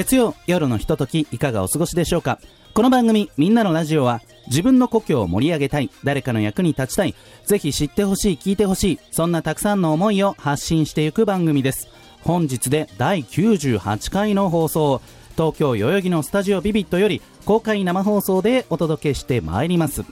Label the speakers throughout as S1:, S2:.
S1: 月曜夜のひとときいかがお過ごしでしょうか？この番組みんなのラジオは自分の故郷を盛り上げたい誰かの役に立ちたいぜひ知ってほしい聞いてほしいそんなたくさんの思いを発信していく番組です。本日で第98回の放送東京代々木のスタジオビビットより公開生放送でお届けしてまいります。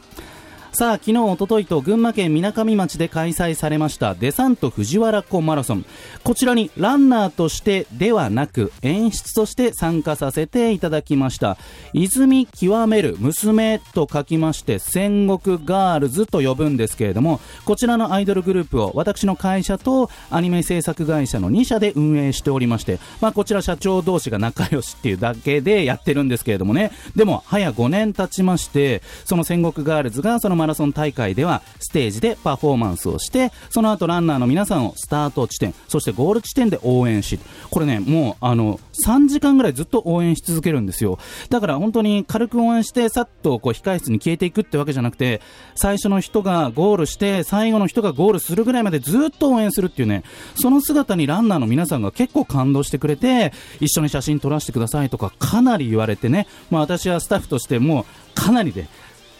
S1: さあ昨日、おとといと群馬県みなかみ町で開催されましたデサント藤原湖マラソン。こちらにランナーとしてではなく演出として参加させていただきました。泉極める娘と書きまして戦国ガールズと呼ぶんですけれどもこちらのアイドルグループを私の会社とアニメ制作会社の2社で運営しておりまして、まあ、こちら社長同士が仲良しっていうだけでやってるんですけれどもね。でも早5年経ちましてその戦国ガールズがそのマラソン大会ではステージでパフォーマンスをしてその後ランナーの皆さんをスタート地点そしてゴール地点で応援しこれねもうあの3時間ぐらいずっと応援し続けるんですよ。だから本当に軽く応援してさっとこう控室に消えていくってわけじゃなくて最初の人がゴールして最後の人がゴールするぐらいまでずっと応援するっていうねその姿にランナーの皆さんが結構感動してくれて一緒に写真撮らせてくださいとかかなり言われてね、まあ、私はスタッフとしてもかなりで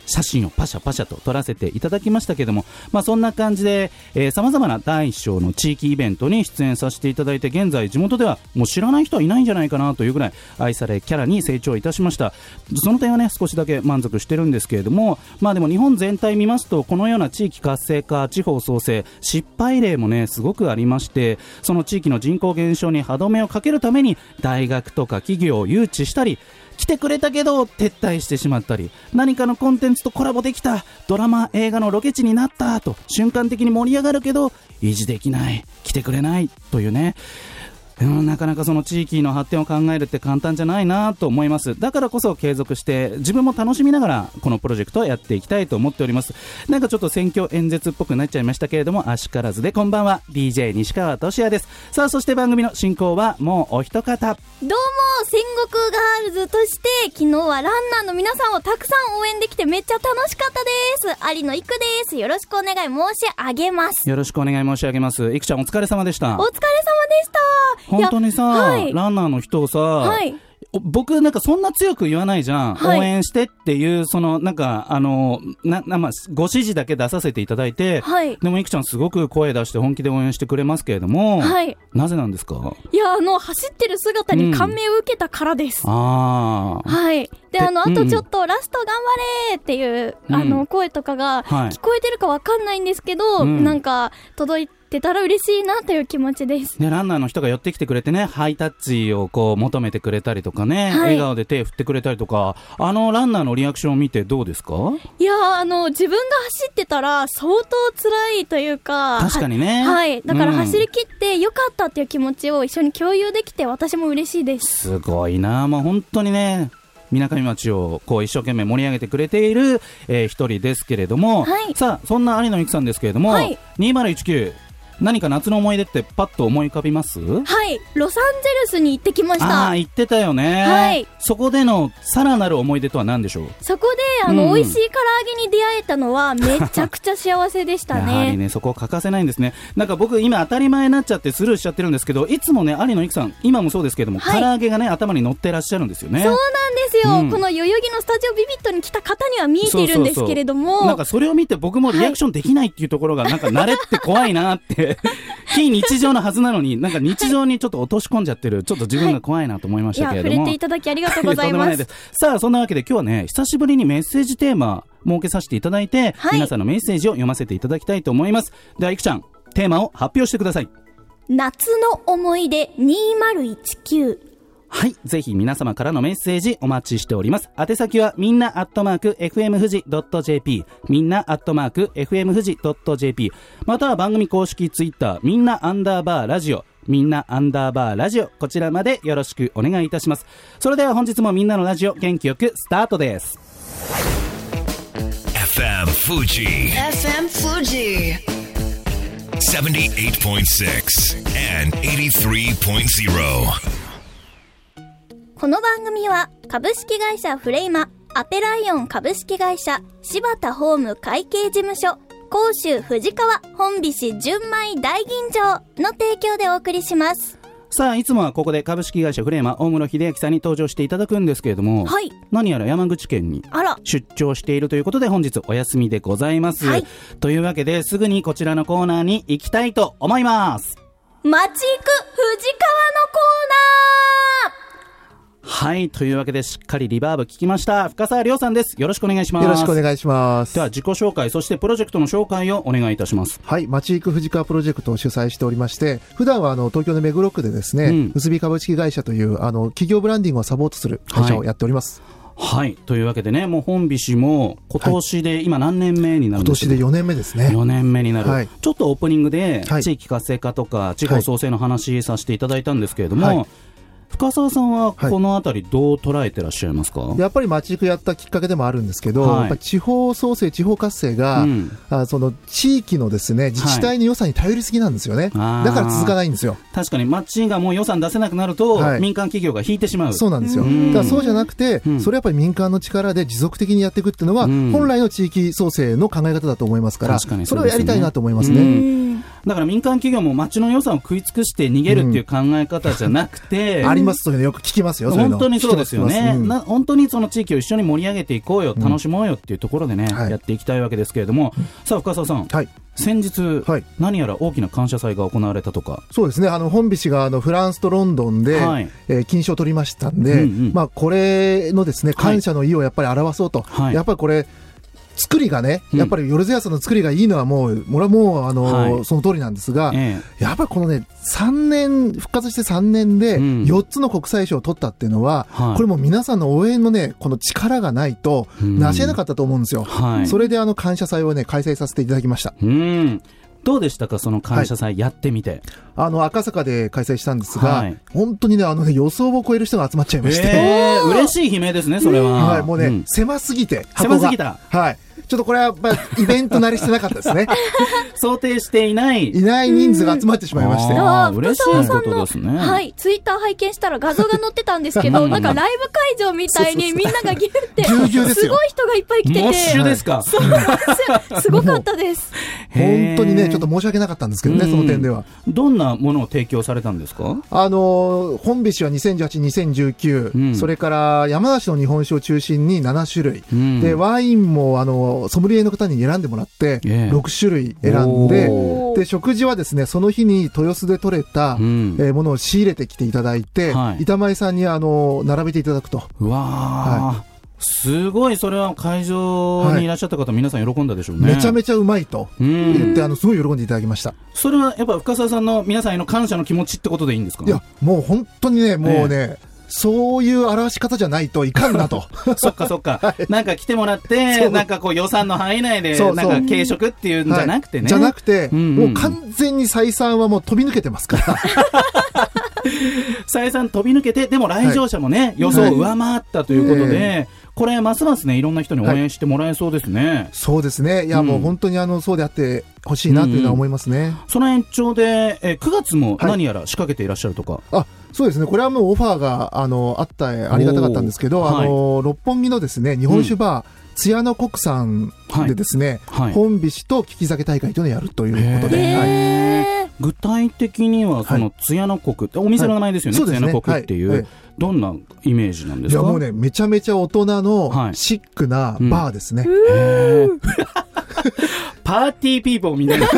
S1: 写真をパシャパシャと撮らせていただきましたけども、まあ、そんな感じで、えー、様々な大小の地域イベントに出演させていただいて、現在地元ではもう知らない人はいないんじゃないかなというぐらい愛されキャラに成長いたしました。その点はね、少しだけ満足してるんですけれども、まあでも日本全体見ますと、このような地域活性化、地方創生、失敗例もね、すごくありまして、その地域の人口減少に歯止めをかけるために、大学とか企業を誘致したり、来てくれたけど撤退してしまったり何かのコンテンツとコラボできたドラマ映画のロケ地になったと瞬間的に盛り上がるけど維持できない来てくれないというね。うん、なかなかその地域の発展を考えるって簡単じゃないなと思います。だからこそ継続して自分も楽しみながらこのプロジェクトをやっていきたいと思っております。なんかちょっと選挙演説っぽくなっちゃいましたけれどもあしからずでこんばんは。DJ 西川俊也です。さあそして番組の進行はもうお一方。
S2: どうも戦国ガールズとして昨日はランナーの皆さんをたくさん応援できてめっちゃ楽しかったです。有野いくです。よろしくお願い申し上げます。
S1: よろしくお願い申し上げます。いくちゃんお疲れ様でした。
S2: お疲れ様でした
S1: 本当にさ、はい、ランナーの人をさ、はい、僕なんかそんな強く言わないじゃん。はい、応援してっていう、その、なんか、あの、な、な、まあ、ご指示だけ出させていただいて、はい、でもいくちゃんすごく声出して本気で応援してくれますけれども、はい、なぜなんですか？
S2: いや、あの、走ってる姿に感銘を受けたからです。うん、
S1: あ
S2: あ。はい。で、あの、あとちょっと、ラスト頑張れっていう、うん、あの、声とかが、聞こえてるかわかんないんですけど、うん、なんか、届いて、ってたら嬉しいなという気持ちです。
S1: ね、ランナーの人が寄ってきてくれてね、ハイタッチをこう求めてくれたりとかね、はい、笑顔で手振ってくれたりとか、あのランナーのリアクションを見てどうですか？
S2: いやあの、自分が走ってたら相当辛いというか、
S1: 確かにね。
S2: はい。だから走り切ってよかったっていう気持ちを一緒に共有できて私も嬉しいです。
S1: すごいなもう本当にね、みなかみ町をこう一生懸命盛り上げてくれている、えー、一人ですけれども、はい、さあそんな有野由紀さんですけれども、はい、2019何か夏の思い出ってパッと思い浮かびます？
S2: はいロサンゼルスに行ってきました。
S1: ああ行ってたよね。はい。そこでのさらなる思い出とは何でしょう？
S2: そこであの、うん、美味しい唐揚げに出会えたのは めちゃくちゃ幸せでしたね。
S1: やはりねそこ欠かせないんですね。なんか僕今当たり前になっちゃってスルーしちゃってるんですけどいつもね有野由紀さん今もそうですけども、はい、唐揚げがね頭に乗ってらっしゃるんですよね。
S2: そうなんですよ、うん、この代々木のスタジオビビットに来た方には見えているんですけれども。
S1: なんかそれを見て僕もリアクションできないっていうところが、なんか慣れって怖いなって 非日常のはずなのに、なんか日常にちょっと落とし込んじゃってる、ちょっと自分が怖いなと思いましたけれども。
S2: 触れていただきありがとうございます。
S1: さあ、そんなわけで今日はね、久しぶりにメッセージテーマ設けさせていただいて、はい、皆さんのメッセージを読ませていただきたいと思います。では、いくちゃん、テーマを発表してください。
S2: 夏の思い出2019
S1: はい。ぜひ皆様からのメッセージお待ちしております。宛先はみんなアットマーク FM 富士 .jp みんなアットマーク FM 富士 .jp または番組公式ツイッターみんなアンダーバーラジオみんなアンダーバーラジオ、こちらまでよろしくお願いいたします。それでは本日もみんなのラジオ、元気よくスタートです。
S3: FM Fuji.
S4: FM Fuji.
S3: 78.6 and 83.0.
S2: この番組は株式会社フレイマ、アペライオン株式会社、柴田ホーム会計事務所、甲州藤川本菱純米大吟醸の提供でお送りします。
S1: さあ、いつもはここで株式会社フレーマ大室秀明さんに登場していただくんですけれども、
S2: はい、
S1: 何やら山口県に出張しているということで本日お休みでございます。はい、というわけですぐにこちらのコーナーに行きたいと思います。
S2: 街行く藤川のコーナー
S1: はい。というわけで、しっかりリバーブ聞きました。深澤亮さんです。よろしくお願いします。
S5: よろしくお願いします。
S1: では、自己紹介、そしてプロジェクトの紹介をお願いいたします。
S5: はい。町行く藤川プロジェクトを主催しておりまして、普段はあの、東京の目黒区でですね、うん、結び株式会社という、あの、企業ブランディングをサポートする会社をやっております。
S1: はいはい。というわけでね、もう本菱も今年で、今何年目になるん
S5: ですか、今年で4年目ですね。
S1: 4年目になる。はい、ちょっとオープニングで、地域活性化とか、地方創生の話させていただいたんですけれども、はい深澤さんはこのあたりどう捉えてらっしゃいますか、は
S5: い、やっぱり町育やったきっかけでもあるんですけど、はい、地方創生、地方活性が、うん、あその地域のですね自治体の予算に頼りすぎなんですよね、はい、だから続かないんですよ。
S1: 確かに町がもう予算出せなくなると、民間企業が引いてしまう。
S5: そうなんですよ、だからそうじゃなくて、うん、それやっぱり民間の力で持続的にやっていくっていうのは、うん、本来の地域創生の考え方だと思いますから、そね、それをやりたいなと思いますね。
S1: だから民間企業も町の予算を食い尽くして逃げるっていう考え方じゃなくて、
S5: ありますというのよく聞きますよ、
S1: 本当にそうですよね、うん、な本当にその地域を一緒に盛り上げていこうよ、楽しもうよっていうところでね、はい、やっていきたいわけですけれども、さあ、深澤さん、はい、先日、はい、何やら大きな感謝祭が行われたとか。
S5: そうですね、あの本菱があのフランスとロンドンで、はい、えー、金賞を取りましたんで、うんうん、まあ、これのですね感謝の意をやっぱり表そうと、はい、やっぱりこれ、作りがね、やっぱりヨルゼアさんの作りがいいのはもう、俺はもう、あの、はい、その通りなんですが、ええ、やっぱりこのね、3年、復活して3年で、4つの国際賞を取ったっていうのは、うん、これも皆さんの応援のね、この力がないと、成し得なかったと思うんですよ。はい、それであの、感謝祭をね、開催させていただきました。
S1: うんどうでしたか、その感謝祭やってみて？はい、
S5: あの、赤坂で開催したんですが、はい、本当にね、あのね、予想を超える人が集まっちゃいまして。
S1: えー、嬉しい悲鳴ですね、それは。
S5: はい、もうね、うん、狭すぎて、
S1: 狭すぎた。
S5: はい。ちょっとこれはやっぱイベント慣れしてなかったですね。
S1: 想定していない。
S5: いない人数が集まってしまいまして。
S1: あ嬉しいことですね。
S2: はい。ツイッター拝見したら画像が載ってたんですけど、なんかライブ会場みたいにみんながギュって、すごい人がいっぱい来てて。モッ
S1: シュですか？
S2: そうなんですよ。すごかったです。
S5: 本当にね、ちょっと申し訳なかったんですけどね、その点では。
S1: どんなものを提供されたんですか？
S5: あの、本菱は2018、2019、うん、それから山梨の日本酒を中心に7種類。うん、で、ワインも、あの、ソムリエの方に選んでもらって、6種類選んで、で、食事はですね、その日に豊洲で取れた、うん、えー、ものを仕入れてきていただいて、はい、板前さんにあの、並べていただくと。
S1: うわはい。すごい、それは会場にいらっしゃった方、はい、皆さん喜んだでしょうね。
S5: めちゃめちゃうまいと言って、あの、すごい喜んでいただきました。
S1: それはやっぱ深澤さんの皆さんへの感謝の気持ちってことでいいんですか？
S5: いや、もう本当にね、もうね、えーそういう表し方じゃないといかんなと。
S1: そっかそっか。はい、なんか来てもらって、なんかこう予算の範囲内で、なんか軽食っていうんじゃなくてね。はい、
S5: じゃなくて、うんうん、もう完全に採算はもう飛び抜けてますから。
S1: 採算飛び抜けて、でも来場者もね、はい、予想を上回ったということで、えーこれ、ますますね、いろんな人に応援してもらえそうですね。はい、
S5: そうですね。いや、うん、もう本当にあの、そうであってほしいなというのは思いますね。うんうん、
S1: その延長で、えー、9月も何やら仕掛けていらっしゃるとか。はい、
S5: あ、そうですね。これはもうオファーが、あの、あった、ありがたかったんですけど、あの、はい、六本木のですね、日本酒バー、津屋の国産でですね、はい、本菱と利き酒大会というのをやるということで、
S1: はい、具体的にはその津屋の国、お店の名前ですよね、津屋の国っていう、どんなイメージなんですか？
S5: いやもうね、めちゃめちゃ大人のシックなバーですね。
S1: うん、パーティーピーポーみたいな。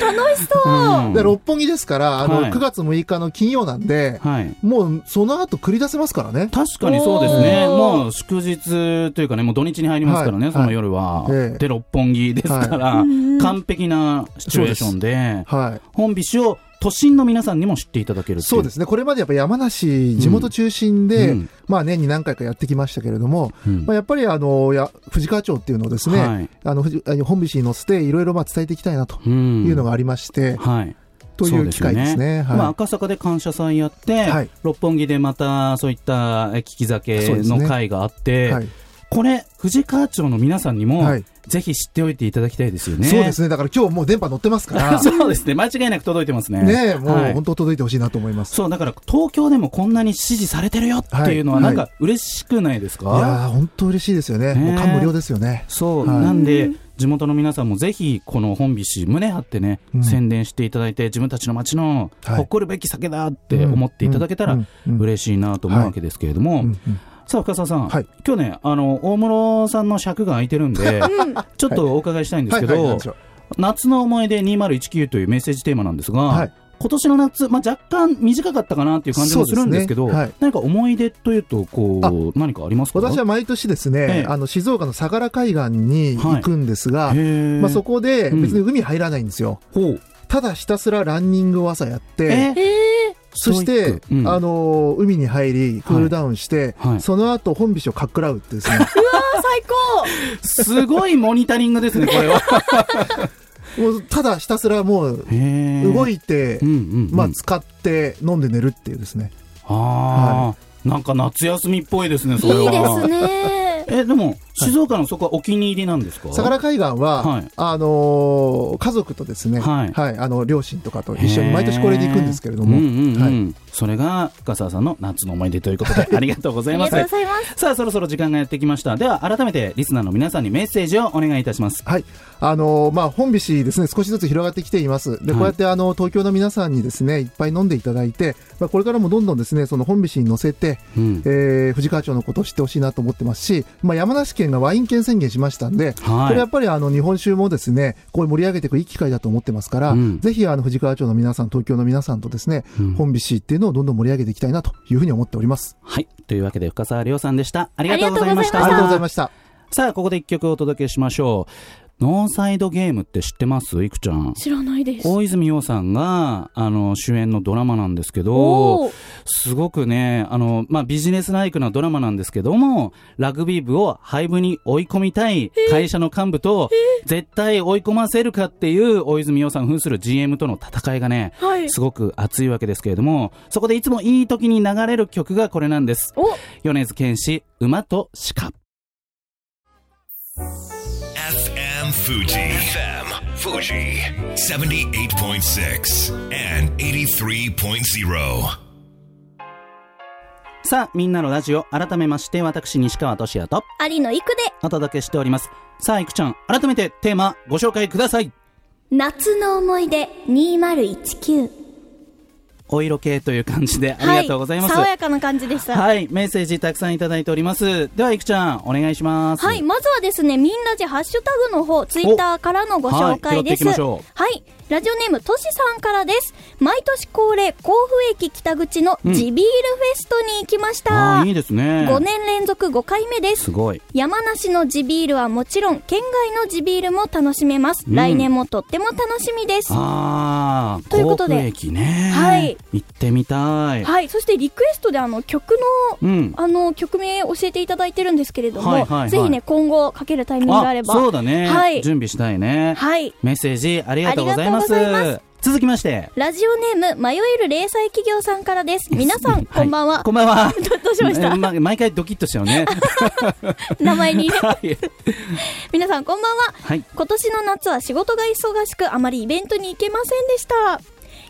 S2: 楽しそう、
S5: うん、で六本木ですから、あの、はい、9月6日の金曜なんで、はい、もうその後繰り出せますからね。
S1: 確かにそうですね。もう祝日というかね、もう土日に入りますからね、はい、その夜は。で、六本木ですから、完璧なシチュエーションで、はい、本菱を都心の皆さんにも知っていただける
S5: そうですね、これまでやっぱ山梨、地元中心で、うん、まあ年に何回かやってきましたけれども、うん、まあ、やっぱりあのや藤川町っていうのをですね、はい、あの本菱に乗せて、いろいろまあ伝えていきたいなというのがありまして、はい。という機会ですね。
S1: すね。はい、まあ、赤坂で感謝祭やって、はい、六本木でまたそういった利き酒の会があって、ねはい、これ、藤川町の皆さんにも、ぜひ知っておいていただきたいですよね。
S5: そうですね。だから今日もう電波乗ってますから。
S1: そうですね。間違いなく届いてますね。
S5: ねもう本当届いてほしいなと思います。
S1: そう、だから東京でもこんなに支持されてるよっていうのはなんか嬉しくないですか、
S5: いや本当嬉しいですよね。もう感無量ですよね。
S1: そう、なんで、地元の皆さんもぜひこの本菱胸張ってね、うん、宣伝していただいて自分たちの町の誇るべき酒だって思っていただけたら嬉しいなと思うわけですけれども、さあ深澤さん、はい、今日ねあの大室さんの尺が空いてるんで、ちょっとお伺いしたいんですけど、夏の思い出2019というメッセージテーマなんですが、はい、今年の夏、まあ、若干短かったかなっていう感じもするんですけど、ね。はい、何か思い出というとこう何かありますか？
S5: 私は毎年ですね、ええ、あの静岡の相良海岸に行くんですが、はい、まあ、そこで別に海入らないんですよ、う。ん、ただひたすらランニングを朝やって、えーそして、うん、あの海に入りクールダウンして、はい。はい、その後本菱をかっくらうってですねうわ
S2: 最高。
S1: すごいモニタリングですねこれは。
S5: もうただひたすらもう動いて、うんうんうん、まあ、使って飲んで寝るっていうですね。
S1: ああ、はい、なんか夏休みっぽいですねそれは。
S2: いいですね
S1: えでも静岡のそこはお気に入りなんですか？
S5: 相良海岸は、はい、あのー、家族とですね、はい、はい、あの両親とかと一緒に毎年これで行くんですけれども、うんうんうん、
S1: はい、それが深澤さんの夏の思い出ということで ありがとうございます。さあそろそろ時間がやってきました。では改めてリスナーの皆さんにメッセージをお願いいたします。
S5: はい。あのー、まあ本菱ですね少しずつ広がってきています。でこうやってあの東京の皆さんにですねいっぱい飲んでいただいて、まあ、これからもどんどんですねその本菱に乗せて、うん、えー、藤川町のことを知ってほしいなと思ってますし、まあ、山梨県がワイン県宣言しましたんで、はい、これやっぱりあの日本酒もですねこう盛り上げていくいい機会だと思ってますから、うん、ぜひあの藤川町の皆さん東京の皆さんとですね、うん、本菱っていうのをどんどん盛り上げていきたいなというふうに思っております。
S1: はい。というわけで深澤亮さんでした。ありがとうございました。
S5: ありがとうございました。
S1: さあここで一曲お届けしましょうノーサイドゲームって知ってます？いくちゃん。
S2: 知らないです。
S1: 大泉洋さんが、あの、主演のドラマなんですけど、すごくね、あの、まあ、ビジネスライクなドラマなんですけども、ラグビー部を廃部に追い込みたい会社の幹部と、絶対追い込ませるかっていう大泉洋さん扮する GM との戦いがね、はい、すごく熱いわけですけれども、そこでいつもいい時に流れる曲がこれなんです。米津玄師、馬と鹿。
S3: FM Fuji. FM Fuji. 78.6 and 83.0.
S1: さあ、みんなのラジオ、改めまして、私、西川俊也と、
S2: 有野育で、
S1: お届けしております。さあ、いくちゃん、改めてテーマ、ご紹介ください。
S2: 夏の思い出2019。
S1: お色系という感じでありがとうございます、
S2: はい、爽やかな感じでした。
S1: はい。メッセージたくさんいただいております。ではいくちゃんお願いします。
S2: はい。まずはですねみんなでハッシュタグの方ツイッターからのご紹介です。はいラジオネームとしさんからです毎年恒例甲府駅北口の地ビールフェストに行きました、
S1: うん、いいですね
S2: 5年連続5回目です
S1: すごい
S2: 山梨の地ビールはもちろん県外の地ビールも楽しめます、うん、来年もとっても楽しみです
S1: ああということで駅ね
S2: はい
S1: 行ってみたい。
S2: はい。そしてリクエストであの曲の、うん、あの曲名教えていただいてるんですけれども、はいはいはい、ぜひね、今後かけるタイミングがあれば。
S1: そうだね。はい。準備したいね。
S2: はい。
S1: メッセージありがとうございます。ます続きまして。
S2: ラジオネーム、迷える零細企業さんからです。皆さん、こんばんは。
S1: こんばんは。
S2: どうしました、
S1: ま、毎回ドキッとしちゃうね。
S2: 名前にね。はい、皆さん、こんばんは。はい。今年の夏は仕事が忙しく、あまりイベントに行けませんでした。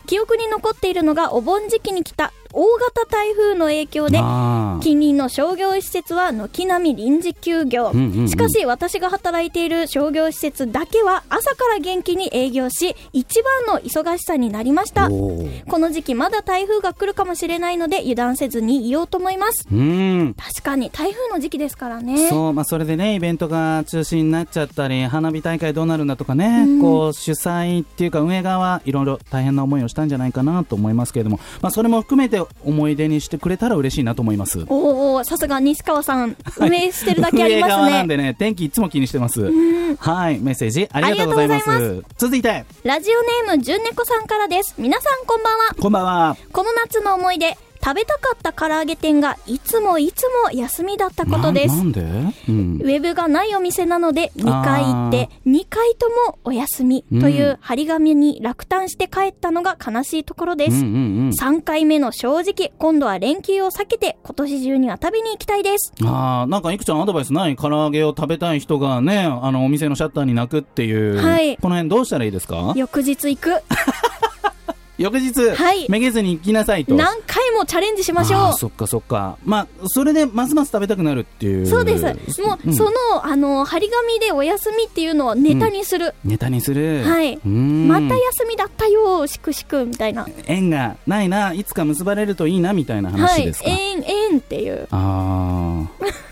S2: 記憶に残っているのがお盆時期に来た大型台風の影響で近隣の商業施設は軒並み臨時休業、うんうんうん、しかし私が働いている商業施設だけは朝から元気に営業し一番の忙しさになりました。この時期まだ台風が来るかもしれないので油断せずにいようと思います。確かに台風の時期ですからね。
S1: そう、まあ、それでねイベントが中止になっちゃったり花火大会どうなるんだとかね、うん、こう主催っていうか運営側はいろいろ大変な思いをしたんじゃないかなと思いますけれども、まあ、それも含めて思い出にしてくれたら嬉しいなと思います。
S2: おおさすが西川さん。運営してるだけありますね。
S1: 側なんでね天気いつも気にしてます。はいメッセージありがとうございます。続いて。
S2: ラジオネームじゅんねこさんからです。皆さんこんばんは。
S1: こんばんは。
S2: この夏の思い出食べたかった唐揚げ店がいつもいつも休みだったことです。
S1: なんで、うん、
S2: ウェブがないお店なので2回行って2回ともお休みという張り紙に落胆して帰ったのが悲しいところです。うんうんうん、3回目の正直、今度は連休を避けて今年中には食べに行きたいです。
S1: ああ、なんかいくちゃんアドバイスない唐揚げを食べたい人がね、あのお店のシャッターに泣くっていう。はい。この辺どうしたらいいですか？
S2: 翌日行く。
S1: 翌日、はい、めげずに行きなさいと。
S2: 何回もチャレンジしましょう。
S1: そっかそっか。まあ、それでますます食べたくなるっていう。
S2: そうです。もう、うん、その、あの、張り紙でお休みっていうのをネタにする。
S1: うん、ネタにする。
S2: はい。また休みだったよ、しくしく、みたいな。
S1: 縁がないな、いつか結ばれるといいな、みたいな話ですか？
S2: はい、縁、縁っていう。
S1: ああ。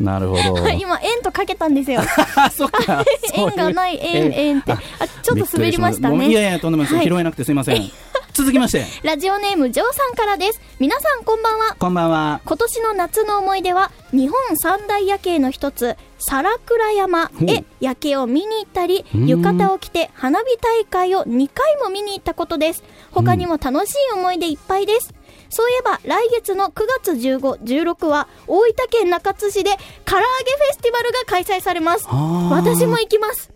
S1: なるほど。
S2: 今、円とかけたんですよ。
S1: そっか。
S2: 円がない、円、円って。あ、ちょっと滑りましたね。
S1: いやいや、とんでもないです。拾えなくてすいません。続きまして。
S2: ラジオネーム、ジョーさんからです。皆さん、こんばんは。
S1: こんばんは。
S2: 今年の夏の思い出は、日本三大夜景の一つ、皿倉山へ夜景を見に行ったり、浴衣を着て花火大会を2回も見に行ったことです。他にも楽しい思い出いっぱいです。そういえば来月の9月15、16は大分県中津市で唐揚げフェスティバルが開催されます。私も行きます。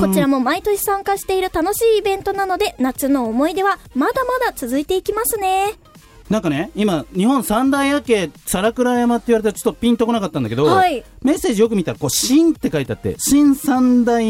S2: こちらも毎年参加している楽しいイベントなので、夏の思い出はまだまだ続いていきますね。
S1: なんかね、今、日本三大夜景、皿倉山って言われたらちょっとピンとこなかったんだけど、はい、メッセージよく見たら、こう、新って書いてあって、新三大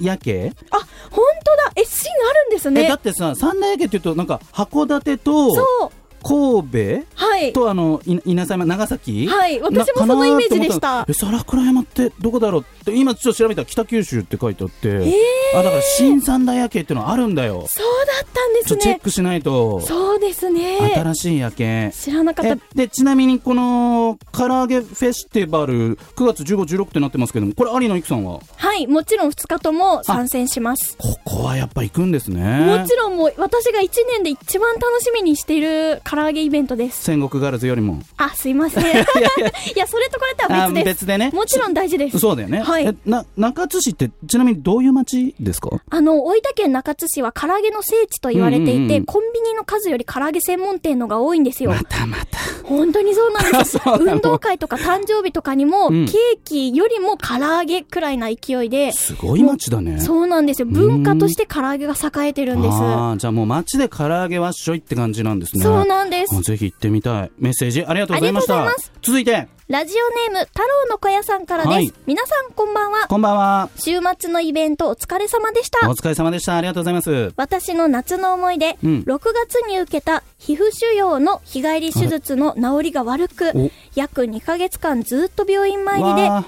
S1: 夜景？
S2: あ、本当だえ、新あるんですね。
S1: だってさ、三大夜景って言うと、なんか、函館と、そう。神戸、はい、とあの稲佐山長崎？
S2: はい。私もそのイメージでした。
S1: え皿倉山ってどこだろう？って今ちょっと調べたら北九州って書いてあって、えー、あだから新三大夜景っていうのあるんだよ。
S2: そうだったんですね。
S1: チェックしないと。
S2: そうですね。
S1: 新しい夜景。
S2: 知らなかった。
S1: でちなみにこの唐揚げフェスティバル9月15、16ってなってますけどもこれ有野育さんは？
S2: はい。もちろん2日とも参戦します。
S1: ここはやっぱ行くんですね。
S2: もちろんもう私が1年で一番楽しみにしている唐揚げイベントです。
S1: 戦国ガールズよりも。
S2: あすいません。いや それとこれとは別です。
S1: 別でね。
S2: もちろん大事です。
S1: そうだよね。はい。な中津市ってちなみにどういう町ですか？
S2: あの大分県中津市は唐揚げの聖地と言われていて、うんうんうん、コンビニの数より唐揚げ専門店のが多いんですよ。
S1: またまた。
S2: 本当にそうなんです。運動会とか誕生日とかにも、うん、ケーキよりも唐揚げくらいな勢いで。
S1: すごい町だね。
S2: そうなんですよ。文化として唐揚げが栄えてるんです。あ
S1: あじゃあもう町で唐揚げわっしょいって感じなんですね。
S2: そうなんです
S1: ぜひ行ってみたいメッセージありがとうございました続いて
S2: ラジオネーム、太郎の小屋さんからです。はい、皆さんこんばんは。
S1: こんばんは。
S2: 週末のイベントお疲れ様でした。
S1: お疲れ様でした。ありがとうございます。
S2: 私の夏の思い出、うん、6月に受けた皮膚腫瘍の日帰り手術の治りが悪く、約2ヶ月間ずっと病院参りで、今日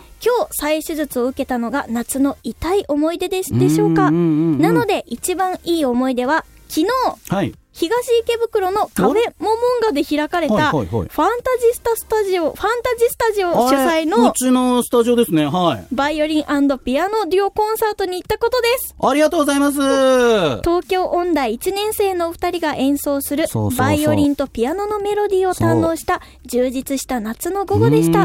S2: 再手術を受けたのが夏の痛い思い出ですでしょうか？なので一番いい思い出は、昨日、はい、東池袋のカフェモモンガで開かれた、ファンタジスタスタジオ、ファンタジスタジオ主催の、
S1: うちのスタジオですね、はい。
S2: バイオリンピアノデュオコンサートに行ったことです。
S1: ありがとうございます。
S2: 東京音大1年生のお二人が演奏する、バイオリンとピアノのメロディーを堪能した充実した夏の午後でした。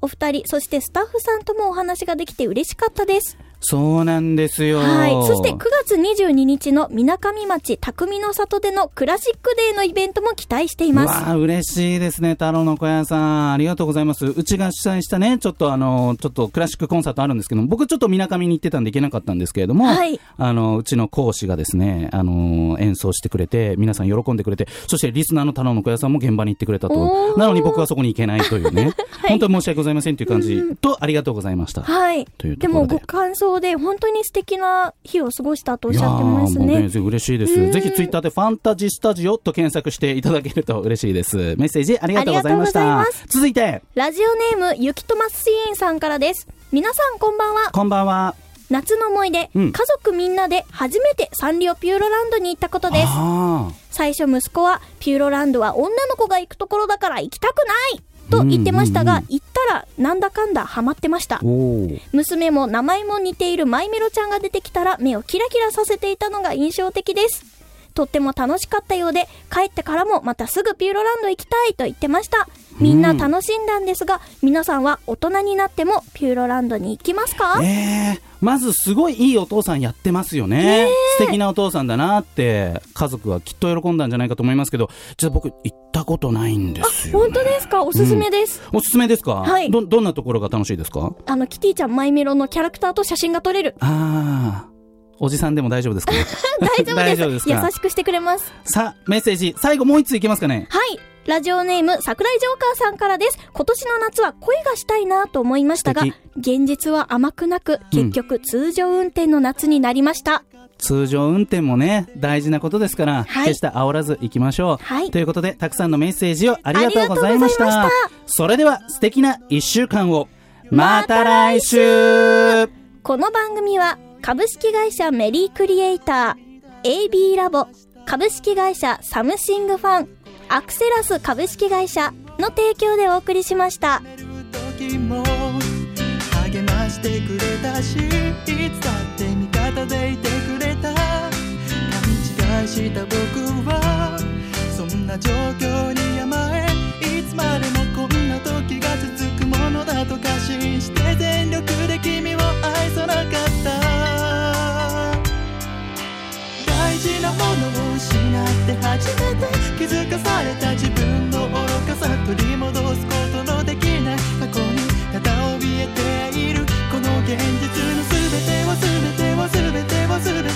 S2: お二人、そしてスタッフさんともお話ができて嬉しかったです。
S1: そうなんですよ。
S2: はい。そして9月22日のみなかみ町匠の里でのクラシックデーのイベントも期待しています。
S1: わあ、嬉しいですね。太郎の小屋さん。ありがとうございます。うちが主催したね、ちょっとあの、ちょっとクラシックコンサートあるんですけども、僕ちょっとみなかみに行ってたんで行けなかったんですけれども、はい。あの、うちの講師がですね、あの、演奏してくれて、皆さん喜んでくれて、そしてリスナーの太郎の小屋さんも現場に行ってくれたと。なのに僕はそこに行けないというね、はい、本当に申し訳ございませんという感じと、ありがとうございました。
S2: はい。というところで。でもご感想で、本当に素敵な日を過ごしたとおっしゃってますね。
S1: いや嬉しいです。ぜひツイッターでファンタジスタジオと検索していただけると嬉しいです。メッセージありがとうございました。続いて、
S2: ラジオネームゆきとまスイーンさんからです。皆さんこんばんは。
S1: こんばんは。
S2: 夏の思い出、うん、家族みんなで初めてサンリオピューロランドに行ったことです。最初息子は、ピューロランドは女の子が行くところだから行きたくないと言ってましたが、行ったらなんだかんだハマってました。娘も名前も似ているマイメロちゃんが出てきたら目をキラキラさせていたのが印象的です。とっても楽しかったようで帰ってからもまたすぐピューロランド行きたいと言ってましたみんな楽しんだんですが、皆さんは大人になってもピューロランドに行きますか？
S1: えー、まずすごいいいお父さんやってますよね。素敵なお父さんだなって家族はきっと喜んだんじゃないかと思いますけど、実は僕行ったことないんですよ、
S2: ね、本当ですか？おすすめです、
S1: うん、おすすめですか？
S2: はい
S1: ど。どんなところが楽しいですか？
S2: あの、キティちゃんマイメロのキャラクターと写真が撮れる。
S1: ああ。おじさんでも大丈夫ですか？
S2: 大丈夫です優しくしてくれます。
S1: さあ、メッセージ、最後もう一ついけますかね？
S2: はい。ラジオネーム、桜井ジョーカーさんからです。今年の夏は恋がしたいなと思いましたが、現実は甘くなく、結局通常運転の夏になりました。
S1: うん通常運転もね、大事なことですから、はい、決して煽らず行きましょう。
S2: はい。
S1: ということで、たくさんのメッセージをありがとうございました。したそれでは、素敵な一週間を。また来週
S2: この番組は、株式会社メリークリエイター、AB ラボ、株式会社サムシングファン、アクセラス株式会社の提供でお送りしました。励ましてくれたしいつだって味方でいてくれた。勘違いした僕はそんな状況に甘え
S6: いつまでもこんな時が続くものだと過信してて。て初めて気づかされた自分の愚かさ取り戻すことのできない過去にただ怯えている。この現実の全てを全てを全てを全て